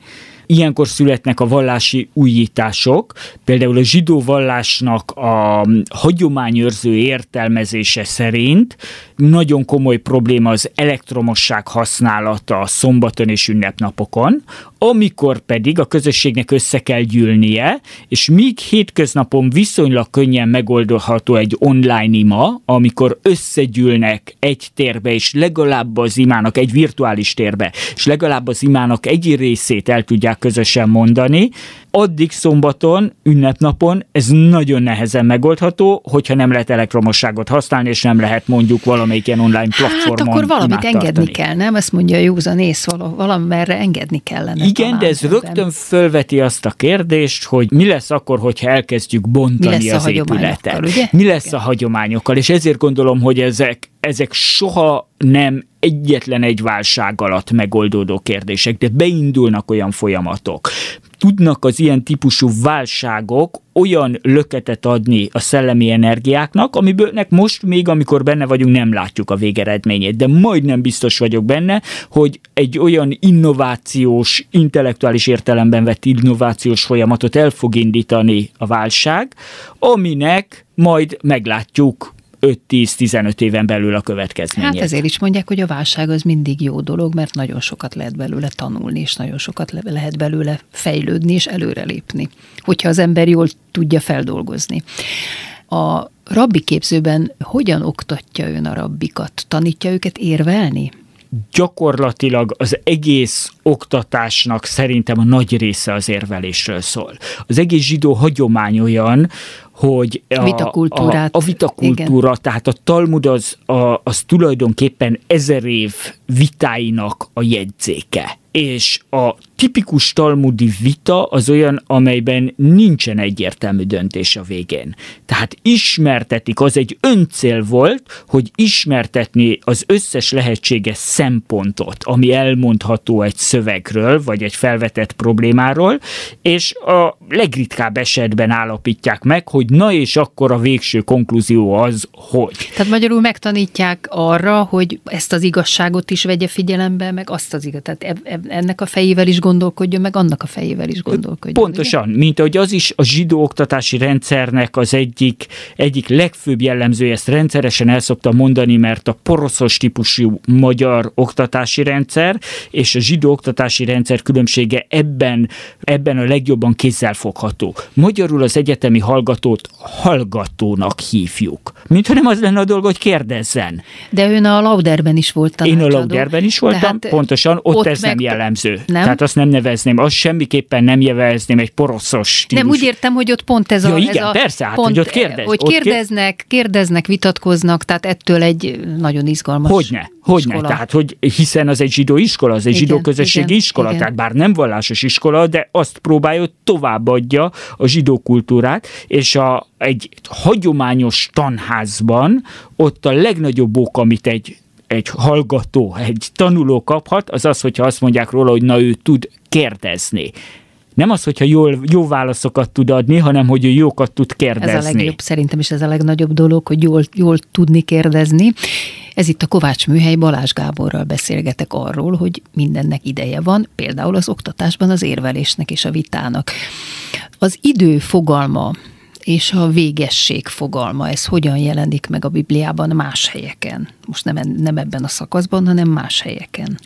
Ilyenkor születnek a vallási újítások, például a zsidó vallásnak a hagyományőrző értelmezése szerint nagyon komoly probléma az elektromosság használata szombaton és ünnepnapokon, amikor pedig a közösségnek össze kell gyűlnie, és míg hétköznapon viszonylag könnyen megoldható egy online ima, amikor összegyűlnek egy térbe, és legalább az imának egy virtuális térbe, és legalább az imának egy részét el tudják közösen mondani, addig szombaton, ünnepnapon ez nagyon nehezen megoldható, hogyha nem lehet elektromosságot használni, és nem lehet mondjuk valamelyik ilyen online platformon Hát akkor valamit engedni kell, nem? Ezt mondja a józan ész, valamerre engedni kellene. Igen, de ez rögtön fölveti azt a kérdést, hogy mi lesz akkor, hogyha elkezdjük bontani az épületet. Mi lesz a hagyományokkal, és ezért gondolom, hogy ezek, ezek soha nem egyetlen egy válság alatt megoldódó kérdések, de beindulnak olyan folyamatok. Tudnak az ilyen típusú válságok olyan löketet adni a szellemi energiáknak, amiből most még, amikor benne vagyunk, nem látjuk a végeredményét, de majdnem biztos vagyok benne, hogy egy olyan innovációs, intellektuális értelemben vett innovációs folyamatot el fog indítani a válság, aminek majd meglátjuk 5-10-15 éven belül a következményét. Hát ezért is mondják, hogy a válság az mindig jó dolog, mert nagyon sokat lehet belőle tanulni, és nagyon sokat lehet belőle fejlődni és előrelépni, hogyha az ember jól tudja feldolgozni. A rabbi képzőben hogyan oktatja ön a rabbikat? Tanítja őket érvelni? gyakorlatilag az egész oktatásnak szerintem a nagy része az érvelésről szól. Az egész zsidó hagyomány olyan, hogy a, vitakultúrát, a, a vitakultúra, igen. tehát a Talmud az, a, az tulajdonképpen ezer év vitáinak a jegyzéke. És a tipikus talmudi vita az olyan, amelyben nincsen egyértelmű döntés a végén. Tehát ismertetik, az egy öncél volt, hogy ismertetni az összes lehetséges szempontot, ami elmondható egy szövegről, vagy egy felvetett problémáról, és a legritkább esetben állapítják meg, hogy na és akkor a végső konklúzió az, hogy. Tehát magyarul megtanítják arra, hogy ezt az igazságot is vegye figyelembe, meg azt az igazságot. Tehát ennek a fejével is gondolkodjon, meg annak a fejével is gondolkodjon. Pontosan, ugye? mint ahogy az is a zsidó oktatási rendszernek az egyik, egyik legfőbb jellemzője, ezt rendszeresen el szokta mondani, mert a poroszos típusú magyar oktatási rendszer és a zsidó oktatási rendszer különbsége ebben, ebben a legjobban kézzelfogható. Magyarul az egyetemi hallgatót hallgatónak hívjuk. Mint nem az lenne a dolog, hogy kérdezzen. De ön a Lauderben is volt tanácsadó. Én a Lauderben is voltam, Tehát pontosan, ott, ott ez nem jellemző. Nem? Tehát azt nem nevezném, azt semmiképpen nem nevezném egy poroszos stílus. Nem, úgy értem, hogy ott pont ez a, Ja, ez igen, a persze, hát, pont, hogy ott kérdez- hogy ott kér- kérdeznek, kérdeznek, vitatkoznak, tehát ettől egy nagyon izgalmas Hogyne, hogyne. iskola. Tehát, hogy hiszen az egy zsidó iskola, az egy Igen, zsidó közösségi igen, iskola, igen. tehát bár nem vallásos iskola, de azt próbálja, hogy továbbadja a zsidó kultúrát, és a, egy hagyományos tanházban ott a legnagyobb ok, amit egy egy hallgató, egy tanuló kaphat, az az, hogyha azt mondják róla, hogy na ő tud kérdezni. Nem az, hogyha jól, jó válaszokat tud adni, hanem hogy ő jókat tud Ez kérdezni. a legjobb, szerintem is ez a legnagyobb dolog, hogy jól, jól tudni kérdezni. Ez itt a Kovács Műhely Balázs Gáborral beszélgetek arról, hogy mindennek ideje van, például az oktatásban az érvelésnek és a vitának. Az idő fogalma és a végesség fogalma, ez hogyan jelenik meg a Bibliában más helyeken? Most nem, nem ebben a szakaszban, hanem más helyeken.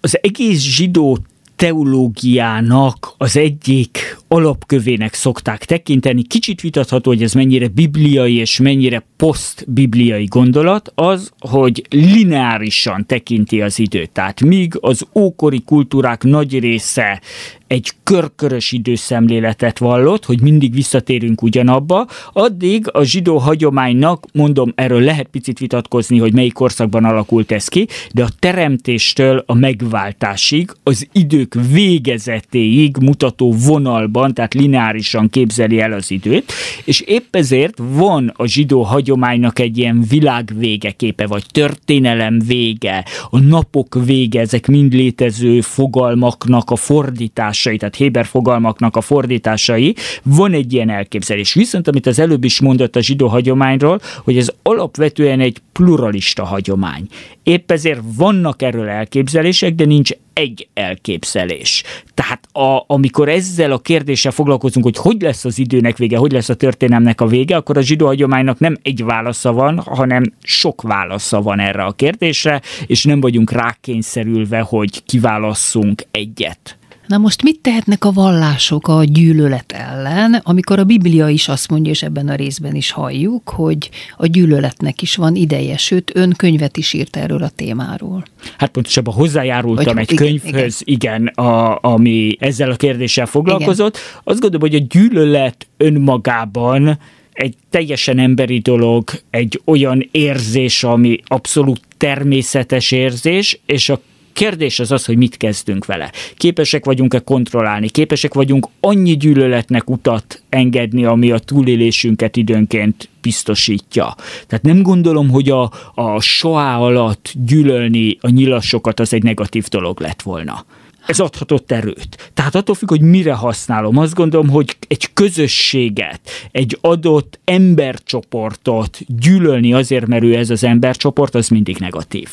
az egész zsidó teológiának az egyik alapkövének szokták tekinteni. Kicsit vitatható, hogy ez mennyire bibliai és mennyire posztbibliai gondolat, az, hogy lineárisan tekinti az időt. Tehát míg az ókori kultúrák nagy része egy körkörös időszemléletet vallott, hogy mindig visszatérünk ugyanabba, addig a zsidó hagyománynak, mondom, erről lehet picit vitatkozni, hogy melyik korszakban alakult ez ki, de a teremtéstől a megváltásig, az idők végezetéig mutató vonalban, tehát lineárisan képzeli el az időt, és épp ezért van a zsidó hagyománynak egy ilyen világvége képe, vagy történelem vége, a napok vége, ezek mind létező fogalmaknak a fordításai, tehát Héber fogalmaknak a fordításai, van egy ilyen elképzelés. Viszont, amit az előbb is mondott a zsidó hagyományról, hogy ez alapvetően egy pluralista hagyomány. Épp ezért vannak erről elképzelések, de nincs egy elképzelés. Tehát a, amikor ezzel a kérdéssel foglalkozunk, hogy hogy lesz az időnek vége, hogy lesz a történelmnek a vége, akkor a zsidó hagyománynak nem egy válasza van, hanem sok válasza van erre a kérdésre, és nem vagyunk rákényszerülve, hogy kiválasszunk egyet. Na most mit tehetnek a vallások a gyűlölet ellen, amikor a Biblia is azt mondja, és ebben a részben is halljuk, hogy a gyűlöletnek is van ideje, sőt, ön könyvet is írt erről a témáról. Hát pontosabban hozzájárultam Vagy- egy igen, könyvhöz, igen, a, ami ezzel a kérdéssel foglalkozott. Azt gondolom, hogy a gyűlölet önmagában egy teljesen emberi dolog, egy olyan érzés, ami abszolút természetes érzés, és a kérdés az az, hogy mit kezdünk vele. Képesek vagyunk-e kontrollálni, képesek vagyunk annyi gyűlöletnek utat engedni, ami a túlélésünket időnként biztosítja. Tehát nem gondolom, hogy a, a soá alatt gyűlölni a nyilasokat az egy negatív dolog lett volna. Ez adhatott erőt. Tehát attól függ, hogy mire használom. Azt gondolom, hogy egy közösséget, egy adott embercsoportot gyűlölni azért, mert ő ez az embercsoport, az mindig negatív.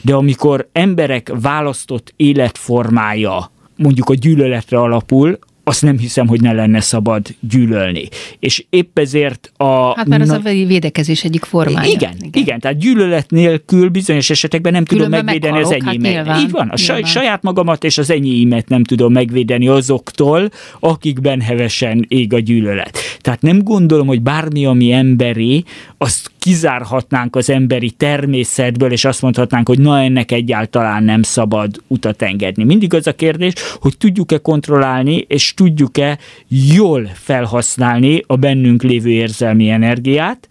De amikor emberek választott életformája mondjuk a gyűlöletre alapul, azt nem hiszem, hogy ne lenne szabad gyűlölni. És épp ezért a... Hát mert az na- a védekezés egyik formája. igen, igen, igen, tehát gyűlölet nélkül bizonyos esetekben nem tudom Különben megvédeni az hát enyémet. nyilván, Így van, a nyilván. saját magamat és az enyémet nem tudom megvédeni azoktól, akikben hevesen ég a gyűlölet. Tehát nem gondolom, hogy bármi, ami emberi, azt kizárhatnánk az emberi természetből, és azt mondhatnánk, hogy na ennek egyáltalán nem szabad utat engedni. Mindig az a kérdés, hogy tudjuk-e kontrollálni, és tudjuk-e jól felhasználni a bennünk lévő érzelmi energiát,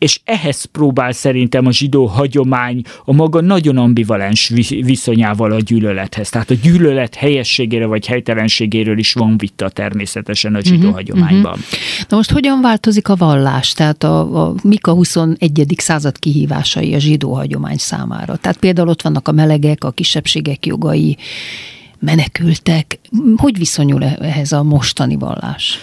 és ehhez próbál szerintem a zsidó hagyomány a maga nagyon ambivalens vi- viszonyával a gyűlölethez. Tehát a gyűlölet helyességére vagy helytelenségéről is van vita természetesen a zsidó uh-huh, hagyományban. Uh-huh. Na most hogyan változik a vallás? Tehát a, a, mik a 21. század kihívásai a zsidó hagyomány számára? Tehát például ott vannak a melegek, a kisebbségek jogai, menekültek. Hogy viszonyul ehhez a mostani vallás?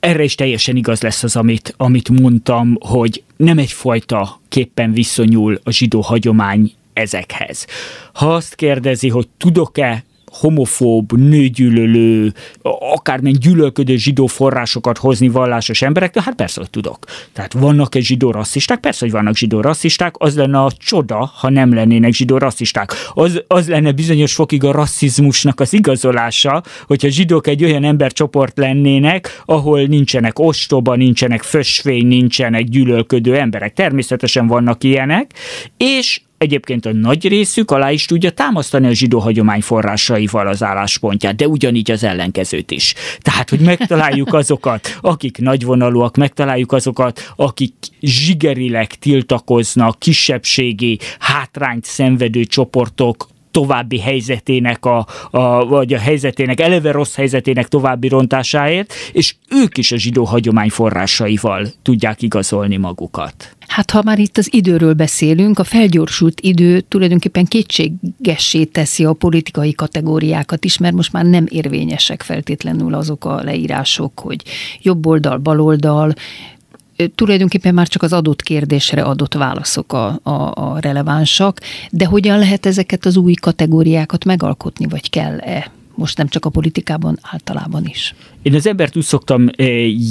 Erre is teljesen igaz lesz az, amit, amit mondtam, hogy nem egyfajta képpen viszonyul a zsidó hagyomány ezekhez. Ha azt kérdezi, hogy tudok-e homofób, nőgyűlölő, akármilyen gyűlölködő zsidó forrásokat hozni vallásos emberektől, hát persze, hogy tudok. Tehát vannak-e zsidó rasszisták? Persze, hogy vannak zsidó rasszisták, az lenne a csoda, ha nem lennének zsidó rasszisták. Az, az lenne bizonyos fokig a rasszizmusnak az igazolása, hogyha zsidók egy olyan embercsoport lennének, ahol nincsenek ostoba, nincsenek fösvény, nincsenek gyűlölködő emberek. Természetesen vannak ilyenek, és egyébként a nagy részük alá is tudja támasztani a zsidó hagyomány forrásaival az álláspontját, de ugyanígy az ellenkezőt is. Tehát, hogy megtaláljuk <laughs> azokat, akik nagyvonalúak, megtaláljuk azokat, akik zsigerileg tiltakoznak, kisebbségi, hátrányt szenvedő csoportok további helyzetének, a, a, vagy a helyzetének, eleve rossz helyzetének további rontásáért, és ők is a zsidó hagyomány forrásaival tudják igazolni magukat. Hát ha már itt az időről beszélünk, a felgyorsult idő tulajdonképpen kétségessé teszi a politikai kategóriákat is, mert most már nem érvényesek feltétlenül azok a leírások, hogy jobb oldal, bal oldal, tulajdonképpen már csak az adott kérdésre adott válaszok a, a, a relevánsak, de hogyan lehet ezeket az új kategóriákat megalkotni, vagy kell-e? Most nem csak a politikában, általában is. Én az embert úgy szoktam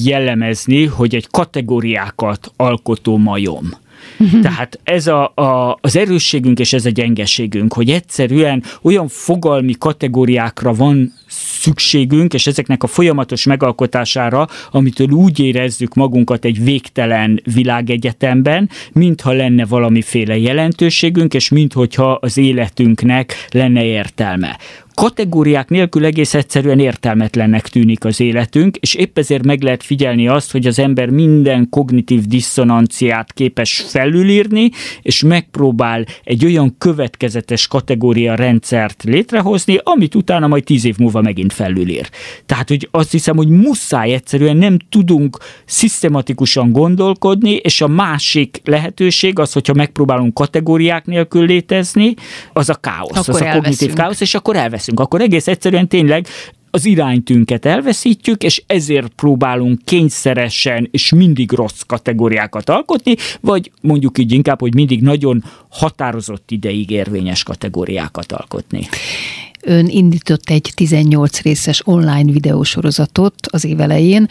jellemezni, hogy egy kategóriákat alkotó majom. <laughs> Tehát ez a, a, az erősségünk és ez a gyengeségünk, hogy egyszerűen olyan fogalmi kategóriákra van szükségünk, és ezeknek a folyamatos megalkotására, amitől úgy érezzük magunkat egy végtelen világegyetemben, mintha lenne valamiféle jelentőségünk, és minthogyha az életünknek lenne értelme kategóriák nélkül egész egyszerűen értelmetlennek tűnik az életünk, és épp ezért meg lehet figyelni azt, hogy az ember minden kognitív diszonanciát képes felülírni, és megpróbál egy olyan következetes kategória rendszert létrehozni, amit utána majd tíz év múlva megint felülír. Tehát, hogy azt hiszem, hogy muszáj egyszerűen nem tudunk szisztematikusan gondolkodni, és a másik lehetőség az, hogyha megpróbálunk kategóriák nélkül létezni, az a káosz, akkor az a kognitív káosz, és akkor elveszünk veszünk, akkor egész egyszerűen tényleg az iránytünket elveszítjük, és ezért próbálunk kényszeresen és mindig rossz kategóriákat alkotni, vagy mondjuk így inkább, hogy mindig nagyon határozott ideig érvényes kategóriákat alkotni. Ön indított egy 18 részes online videósorozatot az év elején.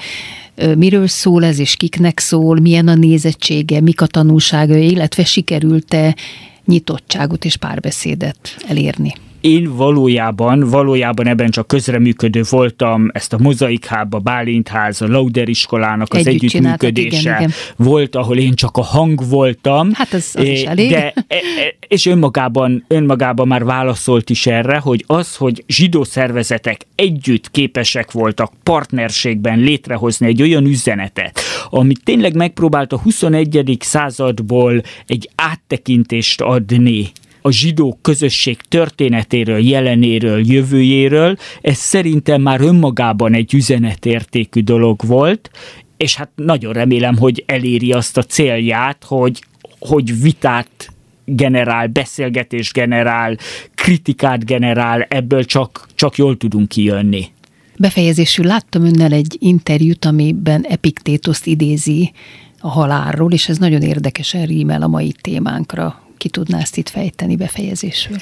Miről szól ez, és kiknek szól, milyen a nézettsége, mik a tanulságai, illetve sikerült-e nyitottságot és párbeszédet elérni? Én valójában, valójában ebben csak közreműködő voltam, ezt a Mozaikhába, Bálintház, a Lauder iskolának az Együtt együttműködése igen, igen. volt, ahol én csak a hang voltam. Hát az, az is elég. De, e, e, és önmagában, önmagában már válaszolt is erre, hogy az, hogy zsidó szervezetek együtt képesek voltak partnerségben létrehozni egy olyan üzenetet, amit tényleg megpróbált a 21. századból egy áttekintést adni a zsidó közösség történetéről, jelenéről, jövőjéről, ez szerintem már önmagában egy üzenetértékű dolog volt, és hát nagyon remélem, hogy eléri azt a célját, hogy, hogy vitát generál, beszélgetés generál, kritikát generál, ebből csak, csak jól tudunk kijönni. Befejezésül láttam önnel egy interjút, amiben Epiktétoszt idézi a halálról, és ez nagyon érdekesen rímel a mai témánkra ki tudná ezt itt fejteni befejezésül?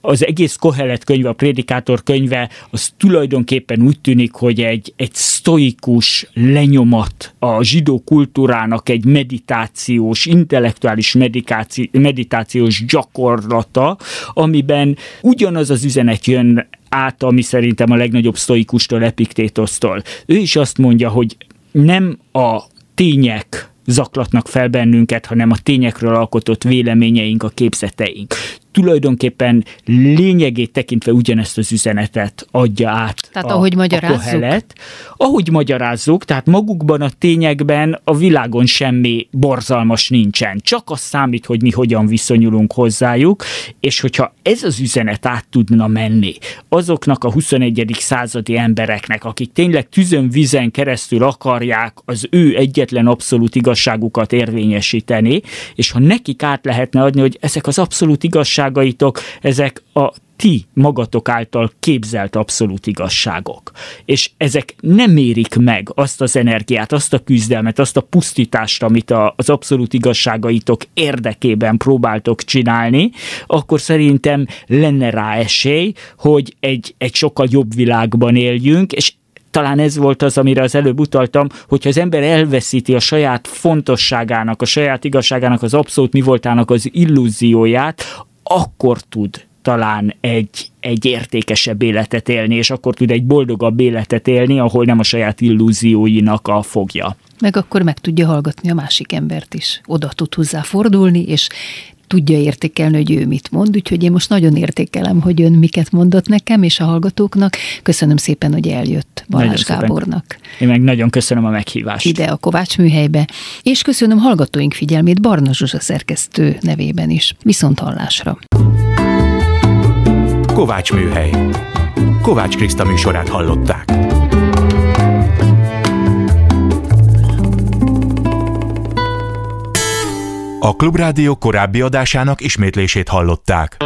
az egész Kohelet könyve, a Prédikátor könyve, az tulajdonképpen úgy tűnik, hogy egy, egy sztoikus lenyomat a zsidó kultúrának egy meditációs, intellektuális meditáci, meditációs gyakorlata, amiben ugyanaz az üzenet jön át, ami szerintem a legnagyobb sztoikustól, Epiktétosztól. Ő is azt mondja, hogy nem a tények zaklatnak fel bennünket, hanem a tényekről alkotott véleményeink, a képzeteink tulajdonképpen lényegét tekintve ugyanezt az üzenetet adja át tehát a, ahogy magyarázzuk. a kohelet. Ahogy magyarázzuk, tehát magukban a tényekben a világon semmi borzalmas nincsen. Csak az számít, hogy mi hogyan viszonyulunk hozzájuk, és hogyha ez az üzenet át tudna menni azoknak a 21. századi embereknek, akik tényleg tüzön vizen keresztül akarják az ő egyetlen abszolút igazságukat érvényesíteni, és ha nekik át lehetne adni, hogy ezek az abszolút igazság igazságaitok, ezek a ti magatok által képzelt abszolút igazságok. És ezek nem érik meg azt az energiát, azt a küzdelmet, azt a pusztítást, amit a, az abszolút igazságaitok érdekében próbáltok csinálni, akkor szerintem lenne rá esély, hogy egy, egy sokkal jobb világban éljünk, és talán ez volt az, amire az előbb utaltam, hogyha az ember elveszíti a saját fontosságának, a saját igazságának, az abszolút mi voltának az illúzióját, akkor tud talán egy, egy értékesebb életet élni, és akkor tud egy boldogabb életet élni, ahol nem a saját illúzióinak a fogja. Meg akkor meg tudja hallgatni a másik embert is. Oda tud hozzá fordulni, és tudja értékelni, hogy ő mit mond, úgyhogy én most nagyon értékelem, hogy ön miket mondott nekem és a hallgatóknak. Köszönöm szépen, hogy eljött Balázs Nagyon szépen. Gábornak Én meg nagyon köszönöm a meghívást. ide a Kovács műhelybe, és köszönöm hallgatóink figyelmét Barna Zsuzsa szerkesztő nevében is. Viszont hallásra! Kovács Műhely. Kovács Kriszta műsorát hallották. A Klubrádió korábbi adásának ismétlését hallották.